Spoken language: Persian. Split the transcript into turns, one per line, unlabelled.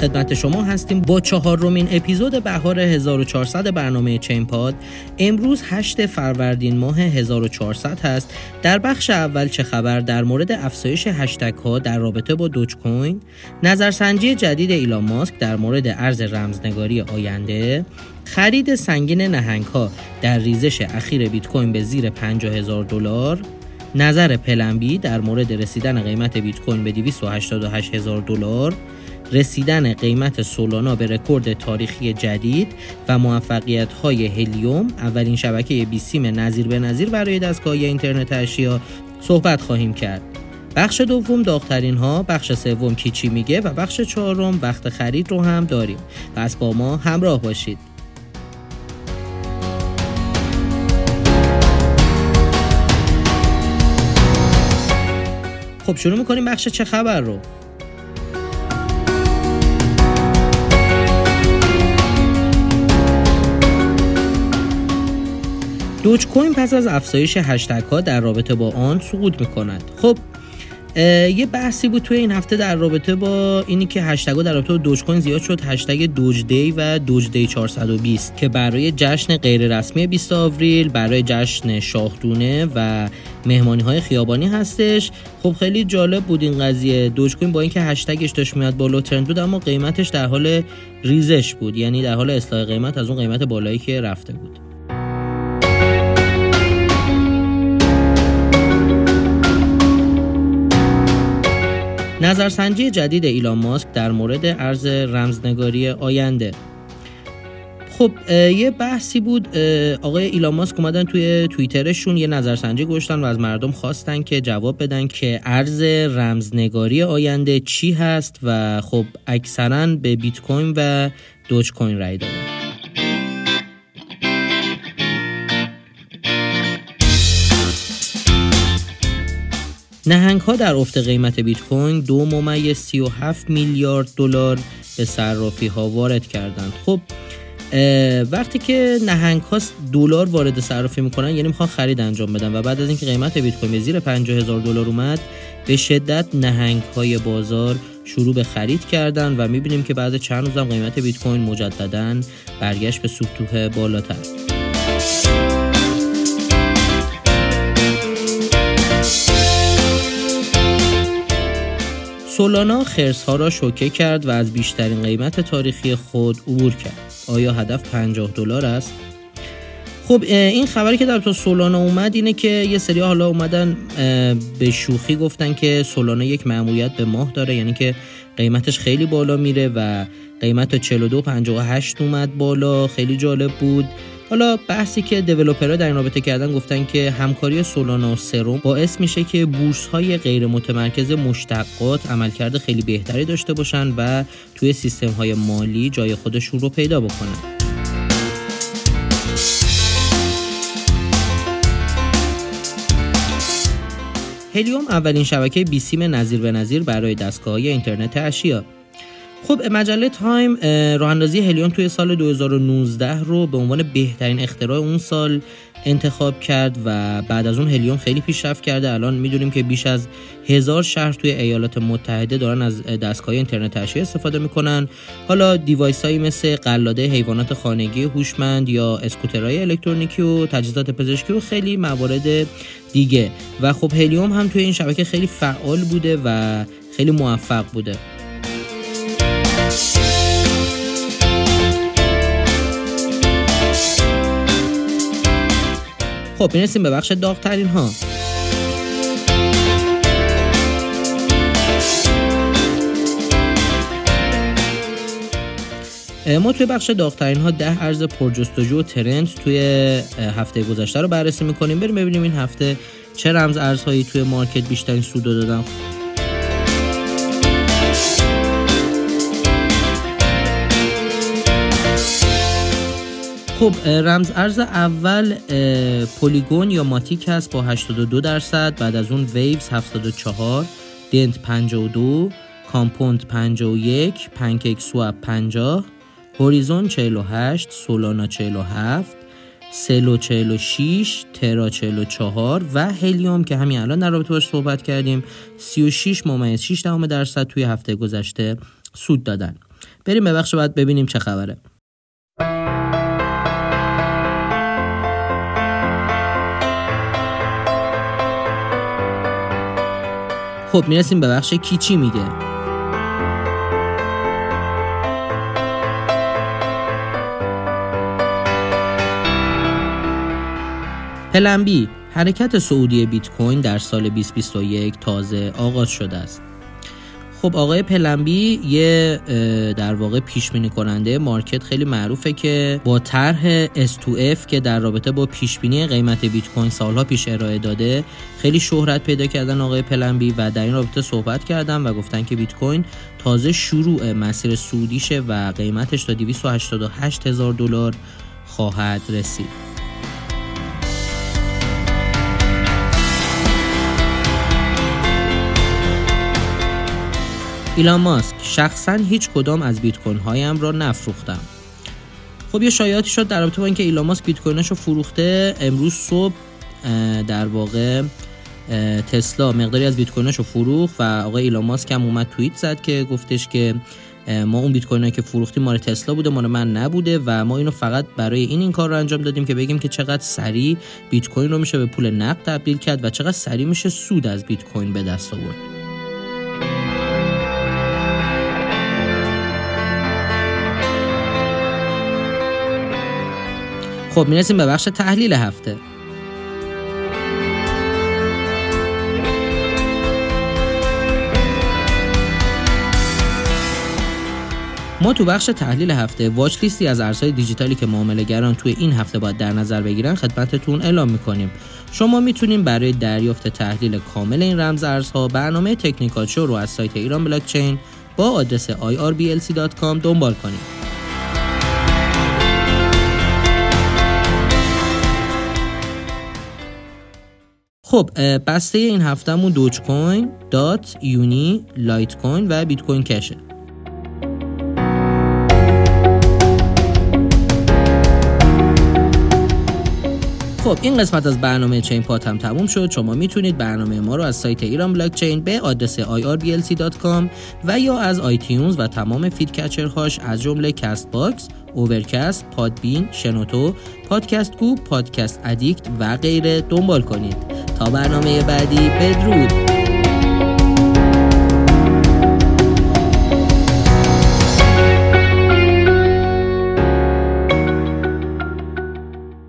خدمت شما هستیم با چهارمین اپیزود بهار 1400 برنامه چین پاد. امروز 8 فروردین ماه 1400 هست. در بخش اول چه خبر؟ در مورد افزایش هشتگ ها در رابطه با دوج کوین نظرسنجی جدید ایلان ماسک در مورد ارز رمزنگاری آینده. خرید سنگین نهنگ ها در ریزش اخیر بیت کوین به زیر 50 هزار دلار. نظر پلنبی در مورد رسیدن قیمت بیت کوین به 288 هزار دلار. رسیدن قیمت سولانا به رکورد تاریخی جدید و موفقیت های هلیوم اولین شبکه بیسیم نظیر به نظیر برای دستگاه اینترنت اشیا صحبت خواهیم کرد. بخش دوم داغترین ها بخش سوم کیچی میگه و بخش چهارم وقت خرید رو هم داریم. پس با ما همراه باشید. خب شروع می‌کنیم بخش چه خبر رو. دوج کوین پس از افزایش هشتگ ها در رابطه با آن سقوط می کند خب یه بحثی بود توی این هفته در رابطه با اینی که هشتگ در رابطه با دوج کوین زیاد شد هشتگ دوج دی و دوج دی 420 که برای جشن غیر رسمی 20 آوریل برای جشن شاهدونه و مهمانی های خیابانی هستش. خب خیلی جالب بود این قضیه. دوج کوین با اینکه هشتگش داشت میاد بالا ترند بود اما قیمتش در حال ریزش بود. یعنی در حال اصلاح قیمت از اون قیمت بالایی که رفته بود. نظرسنجی جدید ایلان ماسک در مورد ارز رمزنگاری آینده. خب یه بحثی بود آقای ایلان ماسک اومدن توی توییترشون یه نظرسنجی گذاشتن و از مردم خواستن که جواب بدن که ارز رمزنگاری آینده چی هست و خب اکثرا به بیت کوین و دوج کوین رای دادن. نهنگ ها در افت قیمت بیت کوین دو ممیز 37 میلیارد دلار به صرافی ها وارد کردند. خب وقتی که نهنگ ها دلار وارد صرافی می‌کنن یعنی می‌خوان خرید انجام بدن و بعد از اینکه قیمت بیت کوین به زیر 50 هزار دلار اومد به شدت نهنگ های بازار شروع به خرید کردن و می‌بینیم که بعد چند روزم قیمت بیت کوین مجددا برگشت به سطوح بالاتر. سولانا خرس ها را شوکه کرد و از بیشترین قیمت تاریخی خود عبور کرد. آیا هدف 50 دلار است؟ خب این خبری که در تو سولانا اومد اینه که یه سری حالا اومدن به شوخی گفتن که سولانا یک معمولیت به ماه داره یعنی که قیمتش خیلی بالا میره و قیمت 42 58 اومد بالا خیلی جالب بود حالا بحثی که دیولپرها در این رابطه کردن گفتن که همکاری سولانا و سروم باعث میشه که بورس های غیر متمرکز مشتقات عملکرد خیلی بهتری داشته باشن و توی سیستم های مالی جای خودشون رو پیدا بکنن. هلیوم اولین شبکه بیسیم نظیر به نظیر برای دستگاه های اینترنت اشیا. خب مجله تایم راه اندازی هلیوم توی سال 2019 رو به عنوان بهترین اختراع اون سال انتخاب کرد و بعد از اون هلیوم خیلی پیشرفت کرده. الان می‌دونیم که بیش از هزار شهر توی ایالات متحده دارن از دستگاه اینترنت اشیا استفاده می‌کنن. حالا device هایی مثل قلاده حیوانات خانگی هوشمند یا اسکوترهای الکترونیکی و تجهیزات پزشکی و خیلی موارد دیگه. و خب هلیوم هم توی این شبکه خیلی فعال بوده و خیلی موفق بوده. خب می‌رسیم به بخش داغترین ها. ما توی بخش داغترین ها ده ارز پرجستجو و ترند توی هفته گذشته رو بررسی می‌کنیم. بریم ببینیم این هفته چه رمز ارزهایی توی market بیشترین سود دادن. خب رمز ارز اول پولیگون یا ماتیک هست با 82 درصد بعد از اون ویوز 74 دنت 52 کامپوند 51 پنکیک سواب 50 هوریزون 48 سولانا 47 سلو 46 ترا 44 و هلیوم که همین الان در رابطه باش صحبت کردیم 36 ممیز 6 درصد توی هفته گذشته سود دادن. بریم به بخش بعد ببینیم چه خبره. خب می‌رسیم به بخش کیچی میگه پلنبی حرکت سعودی بیت کوین در سال 2021 تازه آغاز شده است. خب آقای پلنبی یه در واقع پیش بینی کننده مارکت خیلی معروفه که با طرح S2F که در رابطه با پیش بینی قیمت بیت کوین سالها پیش ارائه داده خیلی شهرت پیدا کردن آقای پلنبی و در این رابطه صحبت کردن و گفتن که بیت کوین تازه شروع مسیر سعودیشه و قیمتش تا 288 هزار دلار خواهد رسید. ایلان ماسک شخصا هیچ کدام از بیت کوین هایم را نفروختم. خب یه شایعاتی شد در رابطه با اینکه ایلان ماسک بیت کوینش رو فروخته امروز صبح در واقع تسلا مقداری از بیت کوینش رو فروخت و آقای ایلان ماسک هم اومد توییت زد که گفتش که ما اون بیت کوین که فروختیم مال تسلا بوده مال من نبوده و ما اینو فقط برای این این کار رو انجام دادیم که بگیم که چقدر سریع بیت کوین رو میشه به پول نقد تبدیل کرد و چقدر سریع میشه سود از بیت کوین به دست آورد. خب می‌رسیم به بخش تحلیل هفته. ما تو بخش تحلیل هفته watchlist ی از ارزهای دیجیتالی که معامله گران توی این هفته باید در نظر بگیرن خدمتتون اعلام می‌کنیم. شما می‌تونیم برای دریافت تحلیل کامل این رمز ارزها برنامه تکنیکال شو رو از سایت ایران بلاکچین با آدرس irblc.com دنبال کنید. خب بسته این هفتهمون دوج کوین، دات، یونی، لایت کوین و بیت کوین کشه. خب این قسمت از برنامه چین پاد هم تموم شد شما می‌تونید برنامه ما رو از سایت ایران بلاک چین به آدرس irblc.com و یا از iTunes و تمام feed catcher هاش از جمله CastBox Overcast، Podbean، شنوتو، Podcast Go، Podcast Addict و غیره دنبال کنید تا برنامه بعدی بدرود.